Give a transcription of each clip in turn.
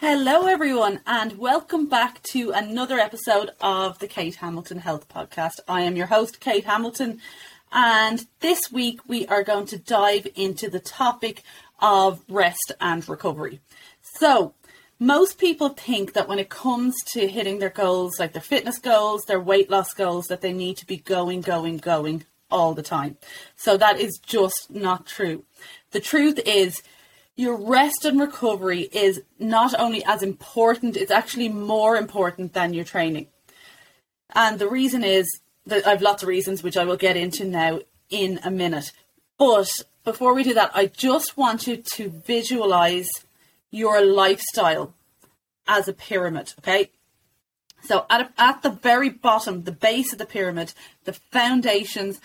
Hello, everyone, and welcome back to another episode of the Kate Hamilton Health Podcast. I am your host, Kate Hamilton, and this week we are going to dive into the topic of rest and recovery. So, most people think that when it comes to hitting their goals, like their fitness goals, their weight loss goals, that they need to be going, going, going all the time. So, that is just not true. The truth is, your rest and recovery is not only as important, it's actually more important than your training. And the reason is that I've lots of reasons, which I will get into now in a minute. But before we do that, I just want you to visualize your lifestyle as a pyramid, okay? So at, at the very bottom, the base of the pyramid, the foundations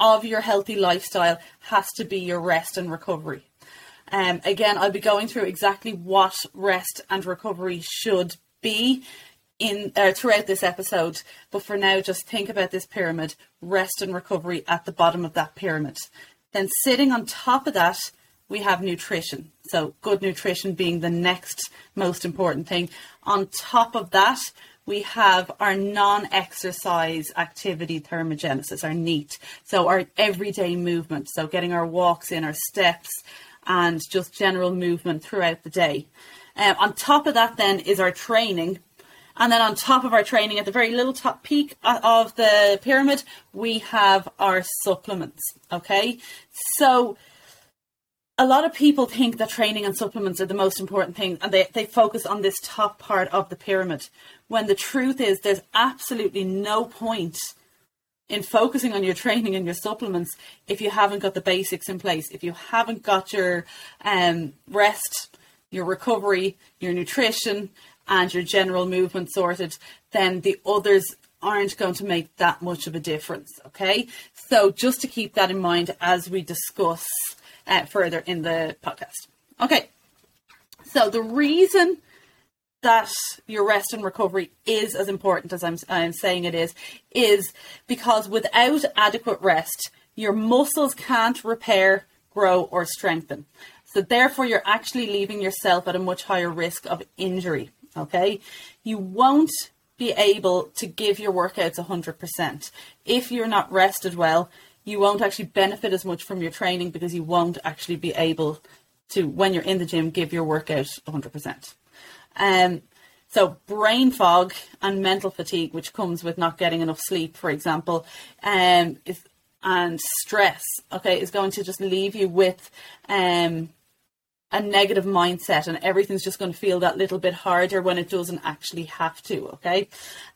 of your healthy lifestyle has to be your rest and recovery. Um, again, I'll be going through exactly what rest and recovery should be in uh, throughout this episode. But for now, just think about this pyramid: rest and recovery at the bottom of that pyramid. Then sitting on top of that, we have nutrition. So good nutrition being the next most important thing. On top of that, we have our non-exercise activity thermogenesis, our NEAT. So our everyday movement. So getting our walks in, our steps, and just general movement throughout the day. Um, on top of that, then, is our training. And then on top of our training, at the very little top peak of the pyramid, we have our supplements. Okay. So a lot of people think that training and supplements are the most important thing and they, they focus on this top part of the pyramid. When the truth is, there's absolutely no point in focusing on your training and your supplements if you haven't got the basics in place, if you haven't got your um, rest, your recovery, your nutrition, and your general movement sorted, then the others aren't going to make that much of a difference. Okay, so just to keep that in mind as we discuss uh, further in the podcast. Okay, so the reason that your rest and recovery is as important as I'm, I'm saying it is, is because without adequate rest, your muscles can't repair, grow, or strengthen. So therefore, you're actually leaving yourself at a much higher risk of injury. Okay, you won't be able to give your workouts 100%. If you're not rested well, you won't actually benefit as much from your training because you won't actually be able to, when you're in the gym, give your workout 100%. Um, so brain fog and mental fatigue, which comes with not getting enough sleep, for example, um, is, and stress, okay, is going to just leave you with um, a negative mindset, and everything's just going to feel that little bit harder when it doesn't actually have to, okay.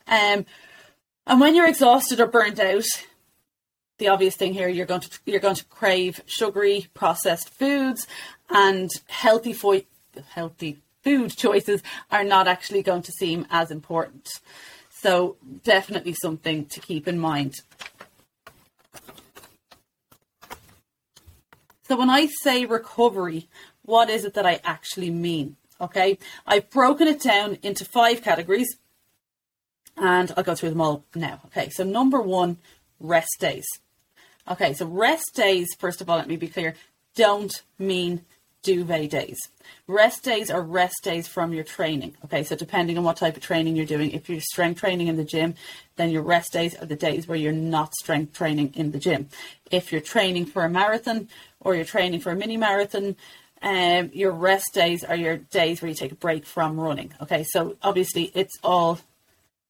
Um, and when you're exhausted or burnt out, the obvious thing here you're going to you're going to crave sugary processed foods and healthy fo- healthy food choices are not actually going to seem as important. So, definitely something to keep in mind. So, when I say recovery, what is it that I actually mean? Okay, I've broken it down into five categories and I'll go through them all now. Okay, so number one, rest days. Okay, so rest days, first of all, let me be clear, don't mean duvet days. Rest days are rest days from your training. Okay, so depending on what type of training you're doing, if you're strength training in the gym, then your rest days are the days where you're not strength training in the gym. If you're training for a marathon or you're training for a mini marathon, um, your rest days are your days where you take a break from running. Okay, so obviously it's all,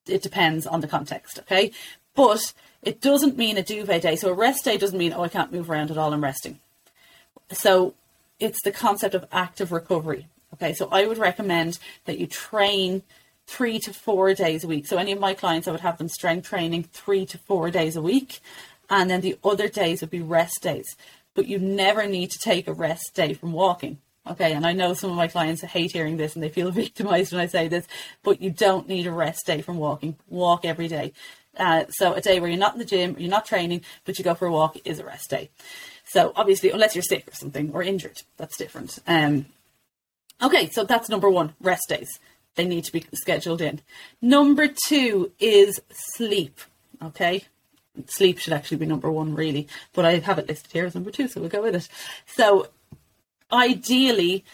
it depends on the context. Okay, but it doesn't mean a duvet day. So a rest day doesn't mean, oh, I can't move around at all, I'm resting. So it's the concept of active recovery. Okay, so I would recommend that you train three to four days a week. So any of my clients, I would have them strength training three to four days a week, and then the other days would be rest days. But you never need to take a rest day from walking. Okay, and I know some of my clients hate hearing this and they feel victimized when I say this, but you don't need a rest day from walking. Walk every day. Uh, so a day where you're not in the gym, you're not training, but you go for a walk is a rest day. So obviously, unless you're sick or something or injured, that's different. Um, okay, so that's number one, rest days. They need to be scheduled in. Number two is sleep. Okay, sleep should actually be number one, really, but I have it listed here as number two, so we'll go with it. So ideally,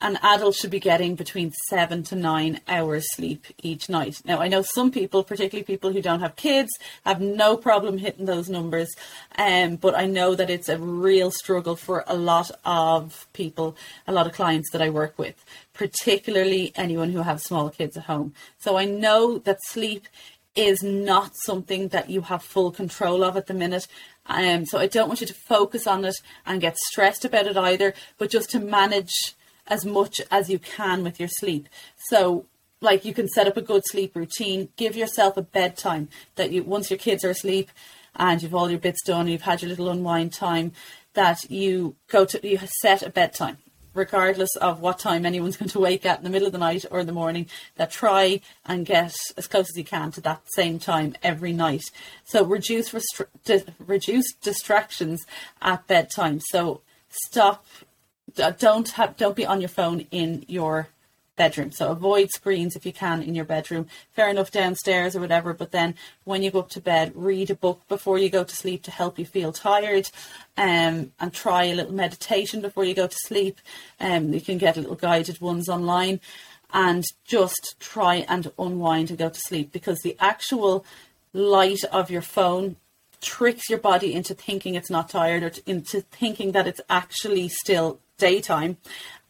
an adult should be getting between seven to nine hours sleep each night. Now, I know some people, particularly people who don't have kids, have no problem hitting those numbers, um, but I know that it's a real struggle for a lot of people, a lot of clients that I work with, particularly anyone who have small kids at home. So I know that sleep is not something that you have full control of at the minute. Um, so I don't want you to focus on it and get stressed about it either, but just to manage as much as you can with your sleep. So like you can set up a good sleep routine, give yourself a bedtime that you once your kids are asleep and you've all your bits done, you've had your little unwind time, that you go to you set a bedtime regardless of what time anyone's going to wake at in the middle of the night or in the morning, that try and get as close as you can to that same time every night. So reduce restri- di- reduce distractions at bedtime. So stop don't have don't be on your phone in your bedroom. So avoid screens if you can in your bedroom. Fair enough downstairs or whatever, but then when you go up to bed, read a book before you go to sleep to help you feel tired. Um, and try a little meditation before you go to sleep. Um, you can get little guided ones online and just try and unwind and go to sleep because the actual light of your phone tricks your body into thinking it's not tired or into thinking that it's actually still daytime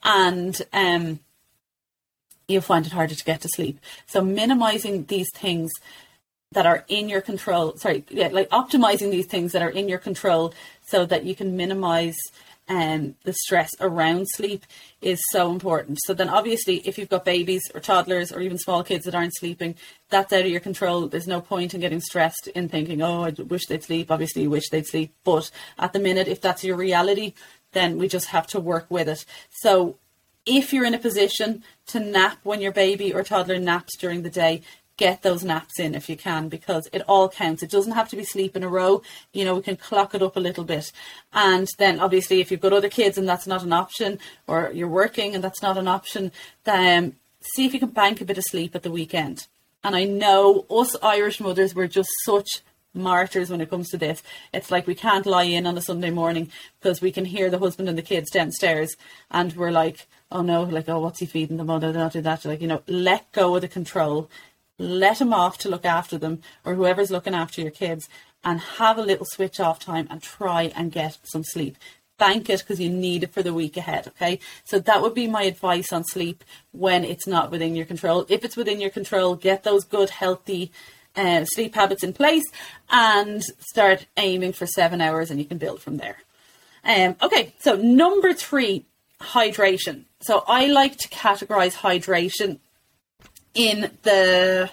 and um, you'll find it harder to get to sleep. So minimizing these things that are in your control, sorry, yeah, like optimizing these things that are in your control so that you can minimize um, the stress around sleep is so important. So then obviously if you've got babies or toddlers or even small kids that aren't sleeping, that's out of your control. There's no point in getting stressed in thinking, oh, I wish they'd sleep. Obviously you wish they'd sleep. But at the minute, if that's your reality, then we just have to work with it. So if you're in a position to nap when your baby or toddler naps during the day, get those naps in if you can because it all counts. It doesn't have to be sleep in a row. You know, we can clock it up a little bit. And then obviously if you've got other kids and that's not an option or you're working and that's not an option, then see if you can bank a bit of sleep at the weekend. And I know us Irish mothers were just such martyrs when it comes to this. It's like we can't lie in on a Sunday morning because we can hear the husband and the kids downstairs and we're like, oh no, like, oh, what's he feeding the them? Oh, not do that. Like, you know, let go of the control. Let him off to look after them or whoever's looking after your kids and have a little switch off time and try and get some sleep. Bank it because you need it for the week ahead. Okay. So that would be my advice on sleep when it's not within your control. If it's within your control, get those good, healthy, uh, sleep habits in place and start aiming for seven hours and you can build from there. Um, okay, so number three, hydration. So I like to categorize hydration in the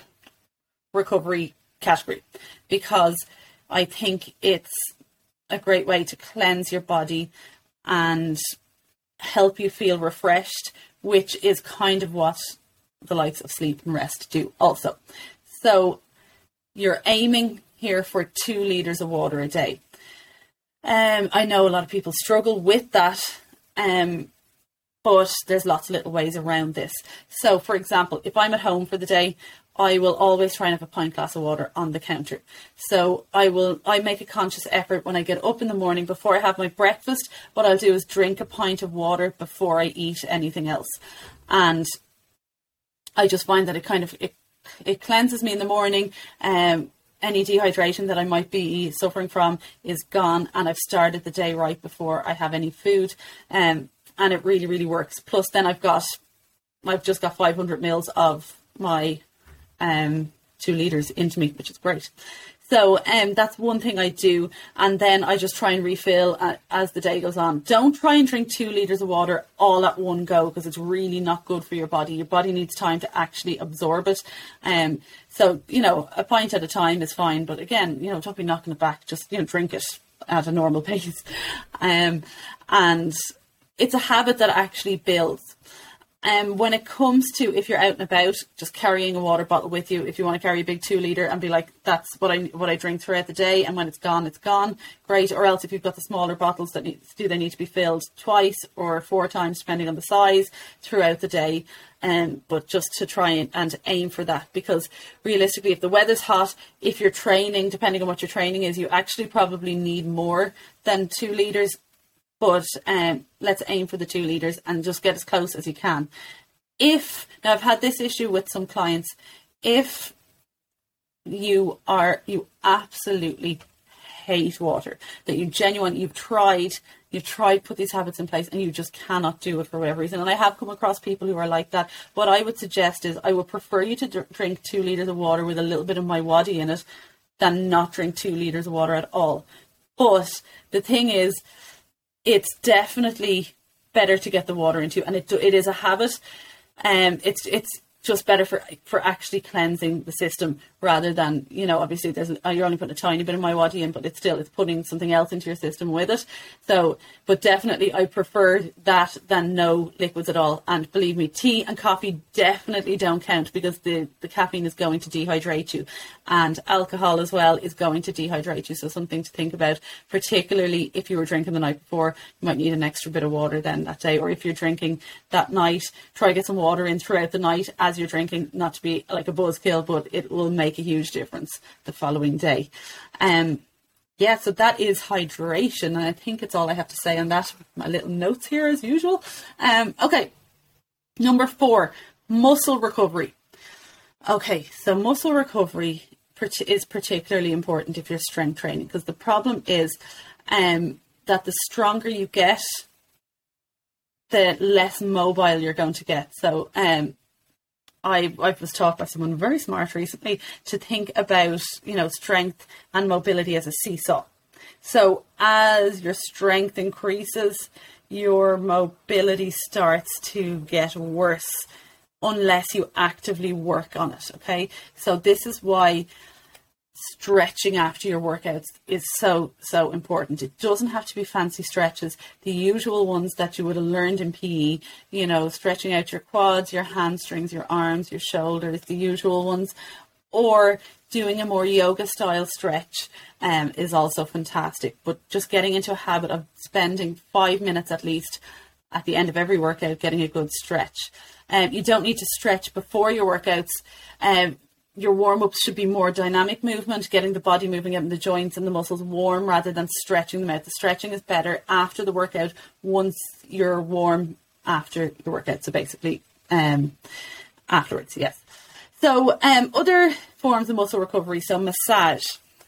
recovery category because I think it's a great way to cleanse your body and help you feel refreshed, which is kind of what the likes of sleep and rest do also. So you're aiming here for two litres of water a day. Um, I know a lot of people struggle with that, um, but there's lots of little ways around this. So, for example, if I'm at home for the day, I will always try and have a pint glass of water on the counter. So I will I make a conscious effort when I get up in the morning before I have my breakfast. What I'll do is drink a pint of water before I eat anything else, and I just find that it kind of it it cleanses me in the morning. Um, any dehydration that I might be suffering from is gone, and I've started the day right before I have any food. Um, and it really, really works. Plus, then I've got, I've just got 500 mils of my um, two liters into me, which is great. So um, that's one thing I do, and then I just try and refill uh, as the day goes on. Don't try and drink two liters of water all at one go because it's really not good for your body. Your body needs time to actually absorb it. Um, so you know, a pint at a time is fine, but again, you know, don't be knocking it back. Just you know, drink it at a normal pace. Um, and it's a habit that actually builds. Um, when it comes to if you're out and about, just carrying a water bottle with you. If you want to carry a big two liter and be like, that's what I what I drink throughout the day, and when it's gone, it's gone. Great. Or else if you've got the smaller bottles that need, do they need to be filled twice or four times depending on the size throughout the day. Um, but just to try and, and aim for that because realistically, if the weather's hot, if you're training, depending on what your training is, you actually probably need more than two liters but um, let's aim for the two liters and just get as close as you can. If now I've had this issue with some clients, if you are you absolutely hate water, that you genuinely you've tried you've tried put these habits in place and you just cannot do it for whatever reason. And I have come across people who are like that. What I would suggest is I would prefer you to drink two liters of water with a little bit of MiWadi in it than not drink two liters of water at all. But the thing is, it's definitely better to get the water into, and it it is a habit. Um, it's it's just better for for actually cleansing the system rather than you know obviously there's uh, you're only putting a tiny bit of MiWadi in but it's still it's putting something else into your system with it. So but definitely I prefer that than no liquids at all. And believe me tea and coffee definitely don't count because the the caffeine is going to dehydrate you. And alcohol as well is going to dehydrate you. So something to think about particularly if you were drinking the night before you might need an extra bit of water then that day. Or if you're drinking that night try to get some water in throughout the night as you're drinking not to be like a buzzkill but it will make make a huge difference the following day. Um, yeah, so that is hydration, and I think it's all I have to say on that. My little notes here, as usual. Um, okay, number four, muscle recovery. Okay, so muscle recovery is particularly important if you're strength training because the problem is um, that the stronger you get, the less mobile you're going to get. So, um, I, I was taught by someone very smart recently to think about, you know, strength and mobility as a seesaw. So as your strength increases, your mobility starts to get worse unless you actively work on it. Okay. So this is why stretching after your workouts is so so important. It doesn't have to be fancy stretches. The usual ones that you would have learned in PE, you know, stretching out your quads, your hamstrings, your arms, your shoulders, the usual ones, or doing a more yoga style stretch um, is also fantastic. But just getting into a habit of spending five minutes at least at the end of every workout getting a good stretch. Um, you don't need to stretch before your workouts. Um, your warm ups should be more dynamic movement, getting the body moving, getting the joints and the muscles warm rather than stretching them out. The stretching is better after the workout once you're warm after the workout. So basically, um, afterwards, yes. So, um, other forms of muscle recovery, so massage.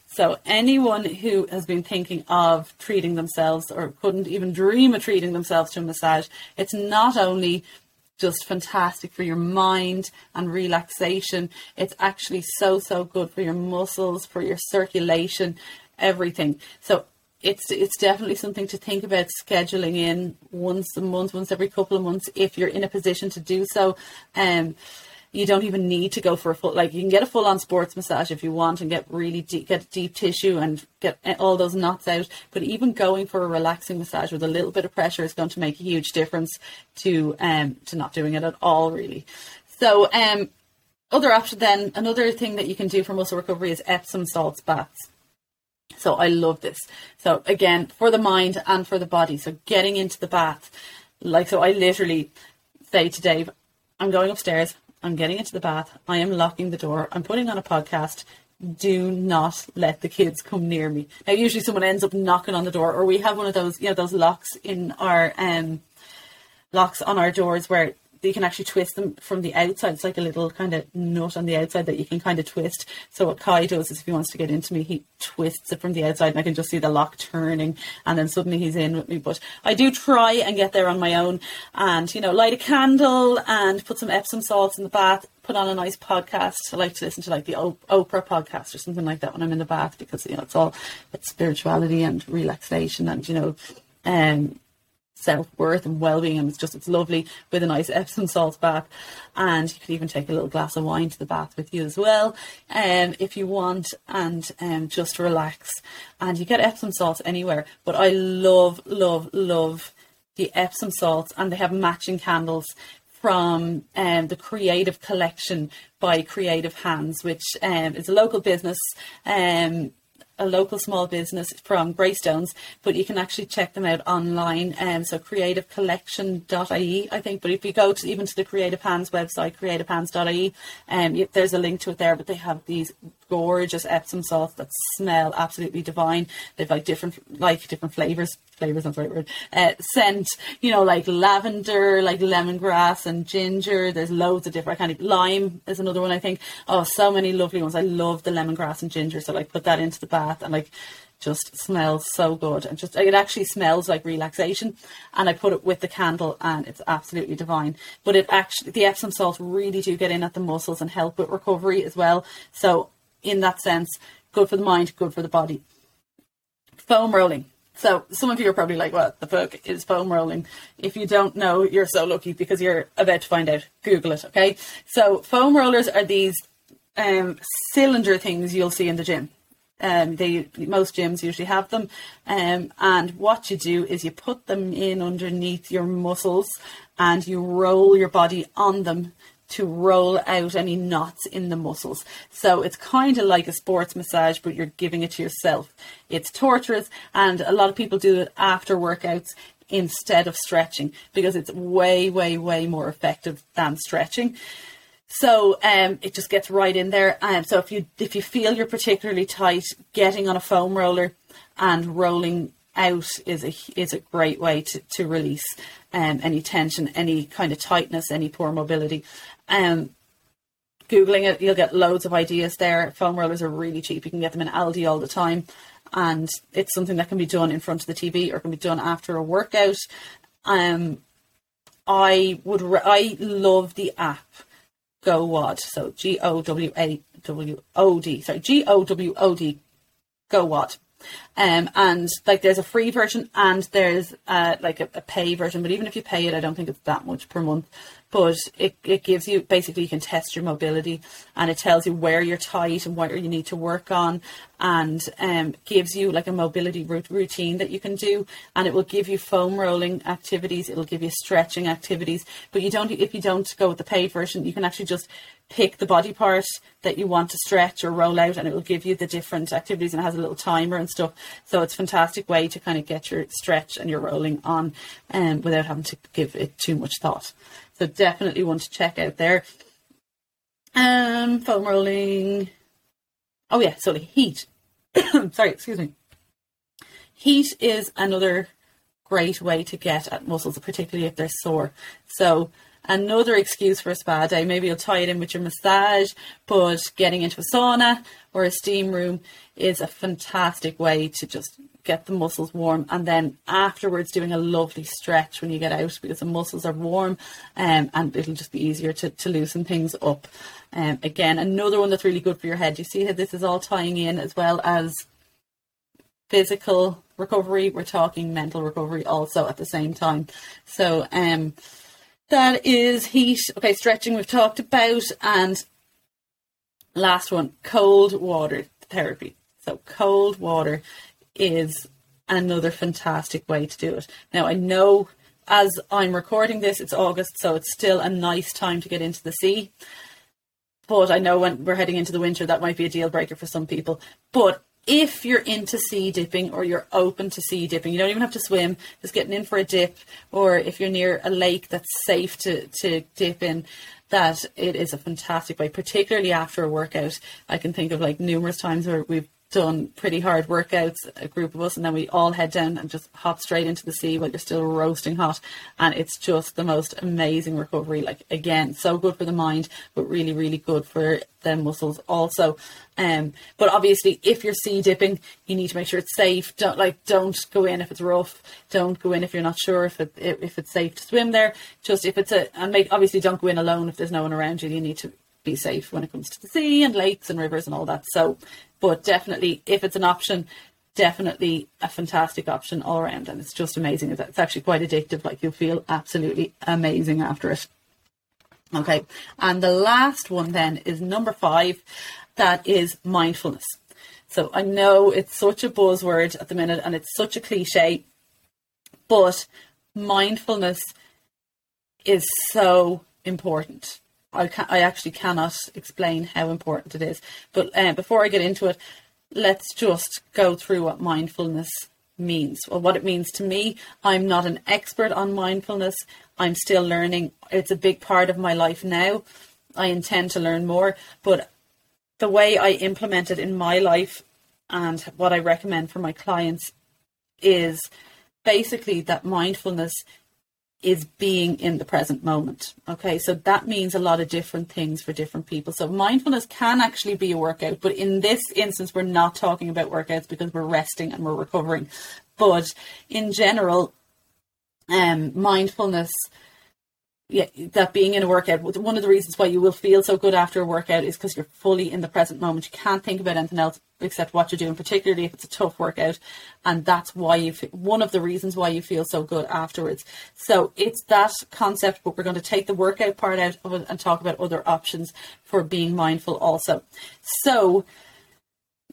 So, anyone who has been thinking of treating themselves or couldn't even dream of treating themselves to a massage, it's not only just fantastic for your mind and relaxation. It's actually so, so good for your muscles, for your circulation, everything. So it's it's definitely something to think about scheduling in once a month, once every couple of months, if you're in a position to do so. Um, you don't even need to go for a full like you can get a full on sports massage if you want and get really deep get deep tissue and get all those knots out but even going for a relaxing massage with a little bit of pressure is going to make a huge difference to um to not doing it at all really so um other option then another thing that you can do for muscle recovery is epsom salts baths so I love this. So again, for the mind and for the body. So getting into the bath, like so, I literally say to Dave, "I'm going upstairs. I'm getting into the bath. I am locking the door. I'm putting on a podcast. Do not let the kids come near me. Now, usually someone ends up knocking on the door, or we have one of those, you know, those locks in our um, locks on our doors where you can actually twist them from the outside. It's like a little kind of nut on the outside that you can kind of twist. So what Kai does is if he wants to get into me, he twists it from the outside and I can just see the lock turning and then suddenly he's in with me. But I do try and get there on my own and, you know, light a candle and put some Epsom salts in the bath, put on a nice podcast. I like to listen to like the Oprah podcast or something like that when I'm in the bath because, you know, it's all it's spirituality and relaxation and, you know, um, self worth and well being, and it's just it's lovely with a nice Epsom salt bath. And you could even take a little glass of wine to the bath with you as well, um, if you want, and um, just relax. And you get Epsom salts anywhere, but I love, love, love the Epsom salts, and they have matching candles from um, the Creative Collection by Creative Hands, which um, is a local business. Um, a local small business from Greystones, but you can actually check them out online. Um, so creativecollection.ie, I think. But if you go to even to the Creative Hands website, creativehands.ie, um, there's a link to it there. But they have these gorgeous Epsom salts that smell absolutely divine. They've like different like different flavors. Flavors, not the right word. Uh, scent, you know, like lavender, like lemongrass and ginger. There's loads of different I of lime is another one I think. Oh, so many lovely ones. I love the lemongrass and ginger. So like put that into the bath and like just smells so good and just it actually smells like relaxation and I put it with the candle and it's absolutely divine but it actually the Epsom salts really do get in at the muscles and help with recovery as well so in that sense good for the mind good for the body foam rolling so some of you are probably like, what the fuck is foam rolling? If you don't know, you're so lucky because you're about to find out. Google it, okay? So foam rollers are these um, cylinder things you'll see in the gym. Um, they most gyms usually have them, um, and what you do is you put them in underneath your muscles, and you roll your body on them to roll out any knots in the muscles. So it's kind of like a sports massage, but you're giving it to yourself. It's torturous, and a lot of people do it after workouts instead of stretching because it's way, way, way more effective than stretching. So um, it just gets right in there. And so if you if you feel you're particularly tight, getting on a foam roller and rolling out is a is a great way to, to release um, any tension, any kind of tightness, any poor mobility. Um, Googling it, you'll get loads of ideas there. Foam rollers are really cheap. You can get them in Aldi all the time. And it's something that can be done in front of the TV or can be done after a workout. Um, I would, re- I love the app Go GoWOD. So G O W A W O D. Sorry, G O W O D. Go GoWOD. Um, and like there's a free version and there's uh, like a, a, pay version, but even if you pay it, I don't think it's that much per month. But it, it gives you basically you can test your mobility and it tells you where you're tight and what you need to work on and um, gives you like a mobility routine that you can do and it will give you foam rolling activities, it'll give you stretching activities. But you don't if you don't go with the paid version, you can actually just pick the body part that you want to stretch or roll out and it will give you the different activities and it has a little timer and stuff. So it's a fantastic way to kind of get your stretch and your rolling on um, without having to give it too much thought. So definitely one to check out there. Um foam rolling. Oh yeah sorry heat. Sorry excuse me. Heat is another great way to get at muscles particularly if they're sore. So another excuse for a spa day. Maybe you'll tie it in with your massage, but getting into a sauna or a steam room is a fantastic way to just get the muscles warm and then afterwards doing a lovely stretch when you get out because the muscles are warm um, and it'll just be easier to, to loosen things up. Um, again, another one that's really good for your head. You see how this is all tying in as well as physical recovery. We're talking mental recovery also at the same time. So, um, that is heat. Okay, stretching we've talked about. And last one, cold water therapy. So, cold water is another fantastic way to do it. Now, I know as I'm recording this, it's August, so it's still a nice time to get into the sea. But I know when we're heading into the winter, that might be a deal breaker for some people. But if you're into sea dipping or you're open to sea dipping, you don't even have to swim, just getting in for a dip, or if you're near a lake that's safe to, to dip in, that it is a fantastic way, particularly after a workout. I can think of like numerous times where we've done pretty hard workouts, a group of us, and then we all head down and just hop straight into the sea while you're still roasting hot. And it's just the most amazing recovery. Like, again, so good for the mind, but really, really good for the muscles also. Um, but obviously, if you're sea dipping, you need to make sure it's safe. Don't like, don't go in if it's rough. Don't go in if you're not sure if it if it's safe to swim there. Just if it's a and make obviously don't go in alone if there's no one around you. You need to be safe when it comes to the sea and lakes and rivers and all that. So but definitely, if it's an option, definitely a fantastic option all around. And it's just amazing. It's actually quite addictive. Like you'll feel absolutely amazing after it. Okay. And the last one then is number five. That is mindfulness. So I know it's such a buzzword at the minute and it's such a cliche, but mindfulness is so important. I, can I actually cannot explain how important it is. But uh, before I get into it, let's just go through what mindfulness means. Well, what it means to me, I'm not an expert on mindfulness. I'm still learning. It's a big part of my life now. I intend to learn more, but the way I implement it in my life and what I recommend for my clients is basically that mindfulness is being in the present moment. Okay, so that means a lot of different things for different people. So mindfulness can actually be a workout, but in this instance, we're not talking about workouts because we're resting and we're recovering. But in general, um, mindfulness yeah, that being in a workout, one of the reasons why you will feel so good after a workout is because you're fully in the present moment. You can't think about anything else except what you're doing, particularly if it's a tough workout. And that's why you, one of the reasons why you feel so good afterwards. So it's that concept, but we're going to take the workout part out of it and talk about other options for being mindful also. So,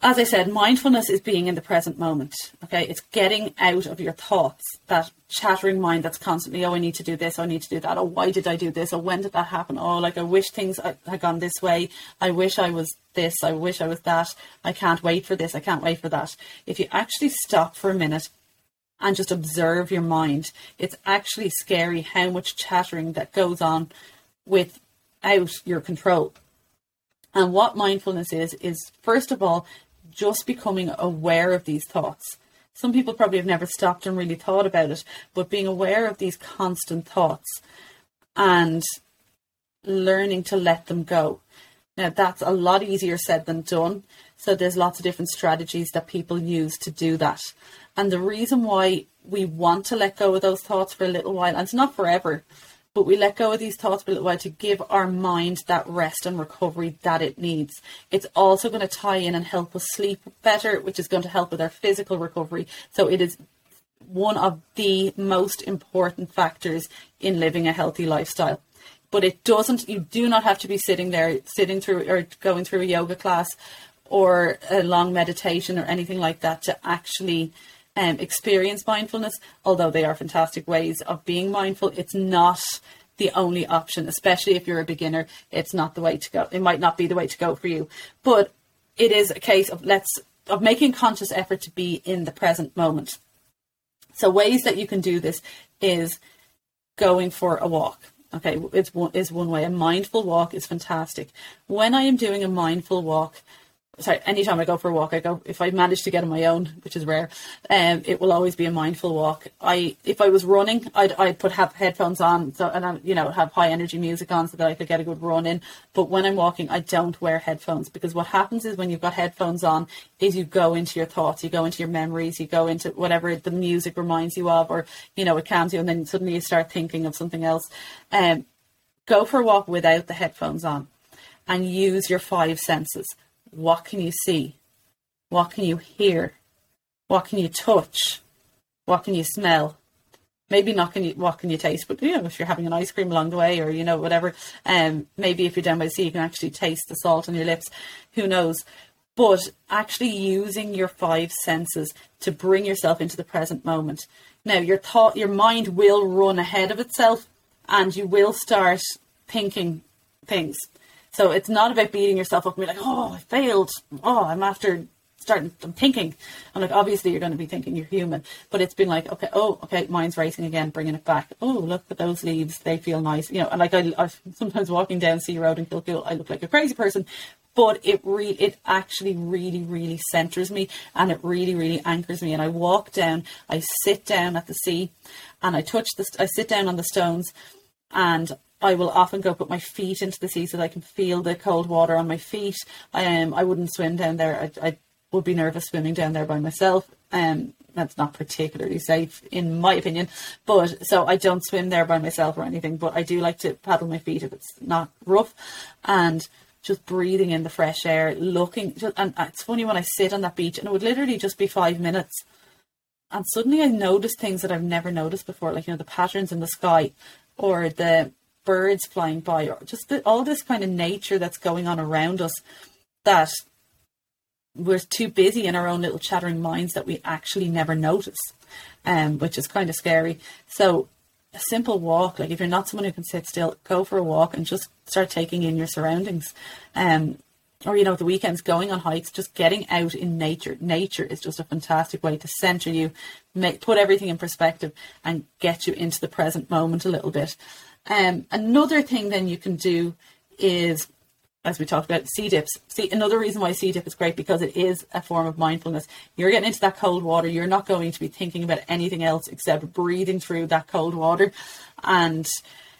as I said, mindfulness is being in the present moment. Okay, it's getting out of your thoughts, that chattering mind that's constantly, oh, I need to do this, oh, I need to do that, oh, why did I do this, oh, when did that happen, oh, like I wish things had gone this way, I wish I was this, I wish I was that, I can't wait for this, I can't wait for that. If you actually stop for a minute and just observe your mind, it's actually scary how much chattering that goes on without your control. And what mindfulness is, is first of all, just becoming aware of these thoughts. Some people probably have never stopped and really thought about it, but being aware of these constant thoughts and learning to let them go. Now, that's a lot easier said than done. So, there's lots of different strategies that people use to do that. And the reason why we want to let go of those thoughts for a little while, and it's not forever, but we let go of these thoughts a little while to give our mind that rest and recovery that it needs. It's also going to tie in and help us sleep better, which is going to help with our physical recovery. So it is one of the most important factors in living a healthy lifestyle. But it doesn't, you do not have to be sitting there, sitting through or going through a yoga class or a long meditation or anything like that to actually um, experience mindfulness, although they are fantastic ways of being mindful. It's not the only option, especially if you're a beginner. It's not the way to go. It might not be the way to go for you, but it is a case of let's of making conscious effort to be in the present moment. So ways that you can do this is going for a walk. Okay, it's one is one way. A mindful walk is fantastic. When I am doing a mindful walk, sorry, anytime I go for a walk, I go if I manage to get on my own, which is rare. Um, it will always be a mindful walk. I if I was running, I'd I'd put have headphones on, so and I you know have high energy music on so that I could get a good run in. But when I'm walking, I don't wear headphones because what happens is when you've got headphones on, is you go into your thoughts, you go into your memories, you go into whatever the music reminds you of, or you know it calms you, and then suddenly you start thinking of something else. Um, go for a walk without the headphones on, and use your five senses what can you see? What can you hear? What can you touch? What can you smell? Maybe not can you what can you taste, but you know, if you're having an ice cream along the way or you know, whatever, um maybe if you're down by the sea you can actually taste the salt on your lips. Who knows? But actually using your five senses to bring yourself into the present moment. Now your thought your mind will run ahead of itself and you will start thinking things so it's not about beating yourself up and be like, oh, I failed. Oh, I'm after starting, I'm thinking. I'm like, obviously you're going to be thinking you're human, but it's been like, okay, oh, okay, mind's racing again, bringing it back. Oh, look at those leaves. They feel nice. You know, and like I, I sometimes walking down Sea Road in Kilcool, I look like a crazy person, but it re- it actually really really centers me and it really really anchors me and I walk down I sit down at the sea and I touch the I sit down on the stones and I will often go put my feet into the sea so that I can feel the cold water on my feet. I um, I wouldn't swim down there. I, I would be nervous swimming down there by myself. Um, that's not particularly safe in my opinion. But so I don't swim there by myself or anything. But I do like to paddle my feet if it's not rough, and just breathing in the fresh air, looking. Just, and it's funny when I sit on that beach, and it would literally just be five minutes, and suddenly I notice things that I've never noticed before, like you know the patterns in the sky, or the birds flying by, or just the, all this kind of nature that's going on around us that we're too busy in our own little chattering minds that we actually never notice, um, which is kind of scary. So a simple walk, like if you're not someone who can sit still, go for a walk and just start taking in your surroundings. Um, or you know, the weekends going on hikes, just getting out in nature. Nature is just a fantastic way to center you, make, put everything in perspective, and get you into the present moment a little bit. Um, another thing then you can do is as we talked about, sea dips. See, another reason why sea dip is great because it is a form of mindfulness. You're getting into that cold water. You're not going to be thinking about anything else except breathing through that cold water. And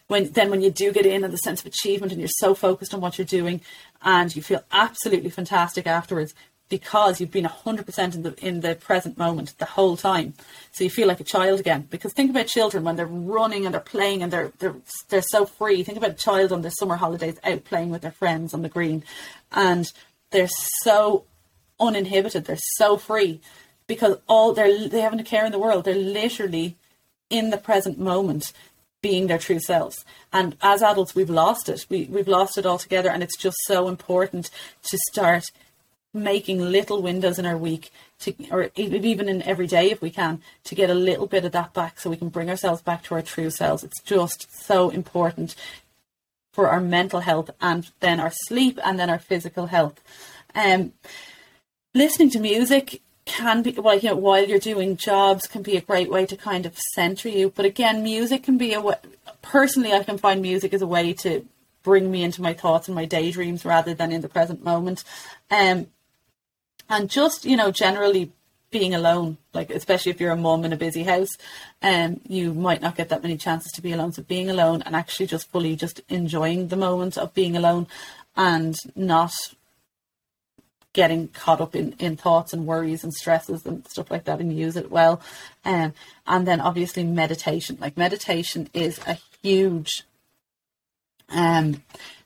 when then when you do get in and the sense of achievement and you're so focused on what you're doing and you feel absolutely fantastic afterwards because you've been 100% in the in the present moment the whole time. So you feel like a child again. Because think about children when they're running and they're playing and they're they're they're so free. Think about a child on their summer holidays out playing with their friends on the green. And they're so uninhibited. They're so free. Because all they're they haven't a care in the world. They're literally in the present moment being their true selves. And as adults, we've lost it. We, we've lost it altogether. And it's just so important to start making little windows in our week to, or even in every day if we can, to get a little bit of that back so we can bring ourselves back to our true selves. It's just so important for our mental health and then our sleep and then our physical health. Um, listening to music can be well, you know, while you're doing jobs can be a great way to kind of center you. But again, music can be a way. Personally, I can find music as a way to bring me into my thoughts and my daydreams rather than in the present moment. Um, and just you know, generally being alone, like especially if you're a mom in a busy house, um, you might not get that many chances to be alone. So being alone and actually just fully just enjoying the moment of being alone and not getting caught up in, in thoughts and worries and stresses and stuff like that and use it well. Um, and then obviously meditation. Like meditation is a huge um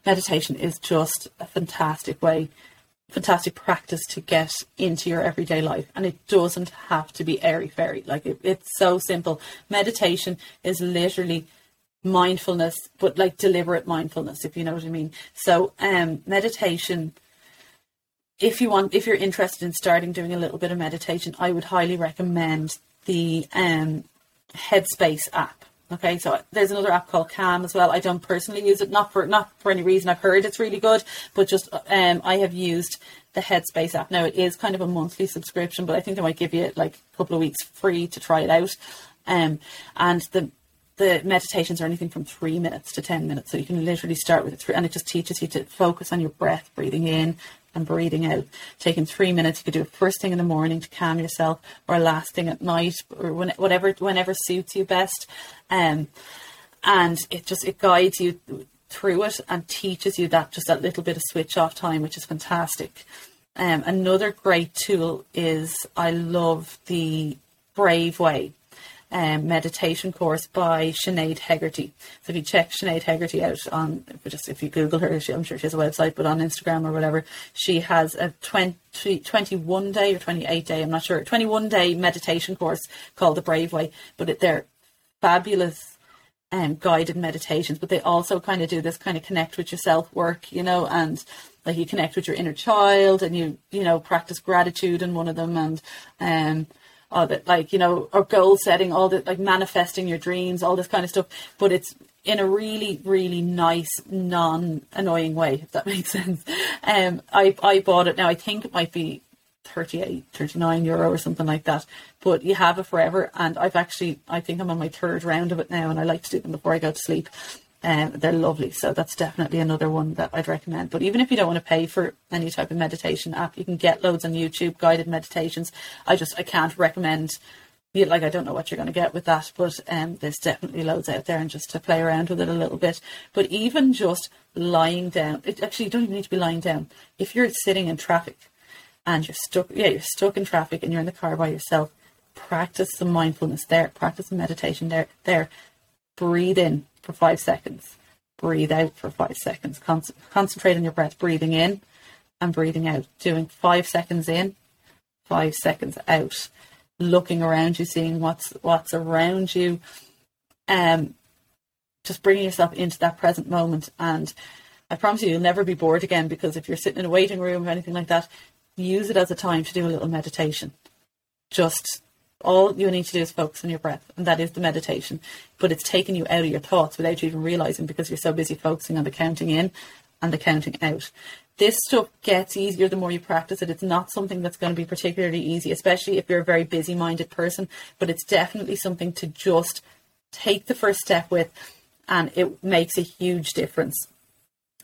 meditation is just a fantastic way fantastic practice to get into your everyday life and it doesn't have to be airy fairy. Like it, it's so simple. Meditation is literally mindfulness but like deliberate mindfulness if you know what i mean. So um meditation if you want, if you're interested in starting doing a little bit of meditation, I would highly recommend the um, Headspace app. Okay, so there's another app called Calm as well. I don't personally use it, not for not for any reason. I've heard it's really good, but just um, I have used the Headspace app. Now it is kind of a monthly subscription, but I think they might give you like a couple of weeks free to try it out. Um, and the the meditations are anything from three minutes to 10 minutes. So you can literally start with it, and it just teaches you to focus on your breath, breathing in and breathing out. Taking three minutes, you could do it first thing in the morning to calm yourself, or last thing at night, or when, whatever, whenever suits you best. Um, and it just it guides you through it and teaches you that just that little bit of switch off time, which is fantastic. Um, another great tool is I love the Brave Way um, meditation course by Sinead Hegarty. So if you check Sinead Hegarty out on, just if you Google her, she, I'm sure she has a website, but on Instagram or whatever, she has a 20, 21 day or 28 day, I'm not sure, 21 day meditation course called The Brave Way. But it, they're fabulous um, guided meditations, but they also kind of do this kind of connect with yourself work, you know, and like you connect with your inner child and you, you know, practice gratitude in one of them and, um, all that like you know or goal setting all the like manifesting your dreams all this kind of stuff. But it's in a really really nice non annoying way if that makes sense. Um i i bought it. Now i think it might be 38 39 euro or something like that. But you have it forever. And i've actually i think i'm on my third round of it now and i like to do them before i go to sleep um, they're lovely. So that's definitely another one that I'd recommend. But even if you don't want to pay for any type of meditation app, you can get loads on YouTube, guided meditations. I just, I can't recommend, like, I don't know what you're going to get with that, but um, there's definitely loads out there and just to play around with it a little bit. But even just lying down, it actually, you don't even need to be lying down. If you're sitting in traffic and you're stuck, yeah, you're stuck in traffic and you're in the car by yourself, practice some mindfulness there, practice some meditation there, there. Breathe in for five seconds. Breathe out for five seconds. Con- concentrate on your breath, breathing in and breathing out. Doing five seconds in, five seconds out. Looking around you, seeing what's what's around you. Um, just bringing yourself into that present moment. And I promise you, you'll never be bored again because if you're sitting in a waiting room or anything like that, use it as a time to do a little meditation. Just all you need to do is focus on your breath, and that is the meditation. But it's taking you out of your thoughts without you even realizing because you're so busy focusing on the counting in and the counting out. This stuff gets easier the more you practice it. It's not something that's going to be particularly easy, especially if you're a very busy minded person, but it's definitely something to just take the first step with, and it makes a huge difference.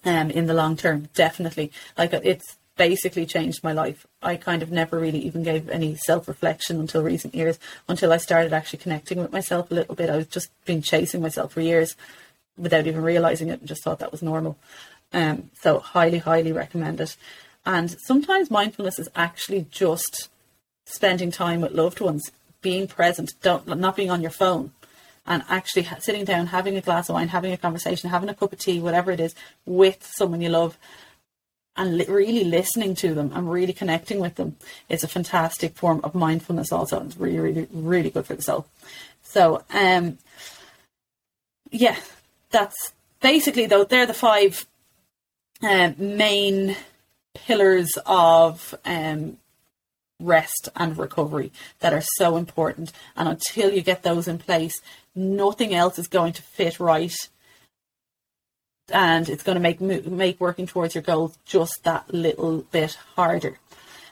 um, in the long term, definitely. Like it's basically changed my life. I kind of never really even gave any self reflection until recent years, until I started actually connecting with myself a little bit. I was just been chasing myself for years without even realizing it and just thought that was normal. Um, so highly, highly recommend it. And sometimes mindfulness is actually just spending time with loved ones, being present, don't not being on your phone, and actually sitting down, having a glass of wine, having a conversation, having a cup of tea, whatever it is, with someone you love, and li- really listening to them and really connecting with them is a fantastic form of mindfulness. Also, it's really, really, really good for the soul. So, um, yeah, that's basically though they're the five uh, main pillars of um, rest and recovery that are so important. And until you get those in place, nothing else is going to fit right. And it's going to make make working towards your goals just that little bit harder.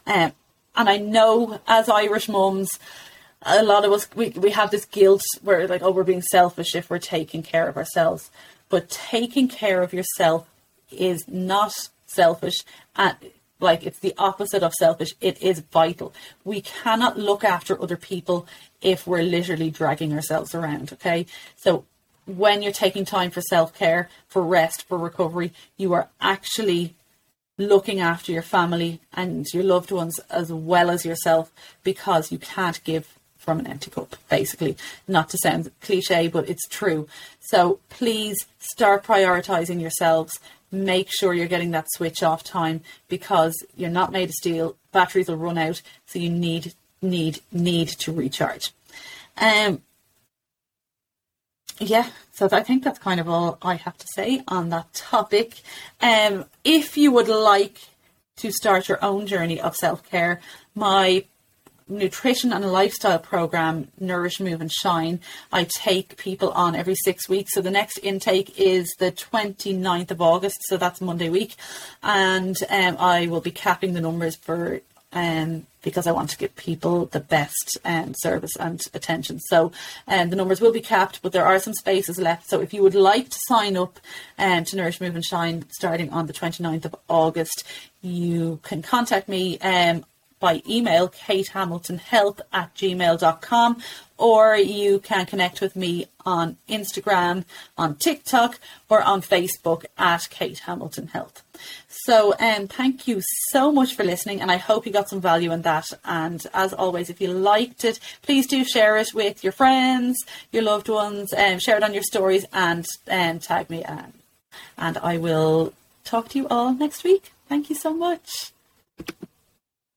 Um, and I know as Irish mums, a lot of us we, we have this guilt where like oh we're being selfish if we're taking care of ourselves. But taking care of yourself is not selfish and like it's the opposite of selfish it is vital we cannot look after other people if we're literally dragging ourselves around okay so when you're taking time for self-care for rest for recovery you are actually looking after your family and your loved ones as well as yourself because you can't give from an empty cup, basically. Not to sound cliche, but it's true. So please start prioritizing yourselves. Make sure you're getting that switch off time because you're not made of steel. Batteries will run out, so you need need need to recharge. Um, yeah, so I think that's kind of all I have to say on that topic. Um, if you would like to start your own journey of self care, my nutrition and lifestyle program, Nourish, Move and Shine. I take people on every six weeks. So the next intake is the 29th of August. So that's Monday week. And um, I will be capping the numbers for um, because I want to give people the best um, service and attention. So um, the numbers will be capped, but there are some spaces left. So if you would like to sign up um, to Nourish, Move and Shine starting on the 29th of August, you can contact me. Um, by email, katehamiltonhealth at gmail.com, or you can connect with me on Instagram, on TikTok, or on Facebook at Kate Hamilton Health. So, um, thank you so much for listening, and I hope you got some value in that. And as always, if you liked it, please do share it with your friends, your loved ones, and um, share it on your stories, and um, tag me. Um, and I will talk to you all next week. Thank you so much.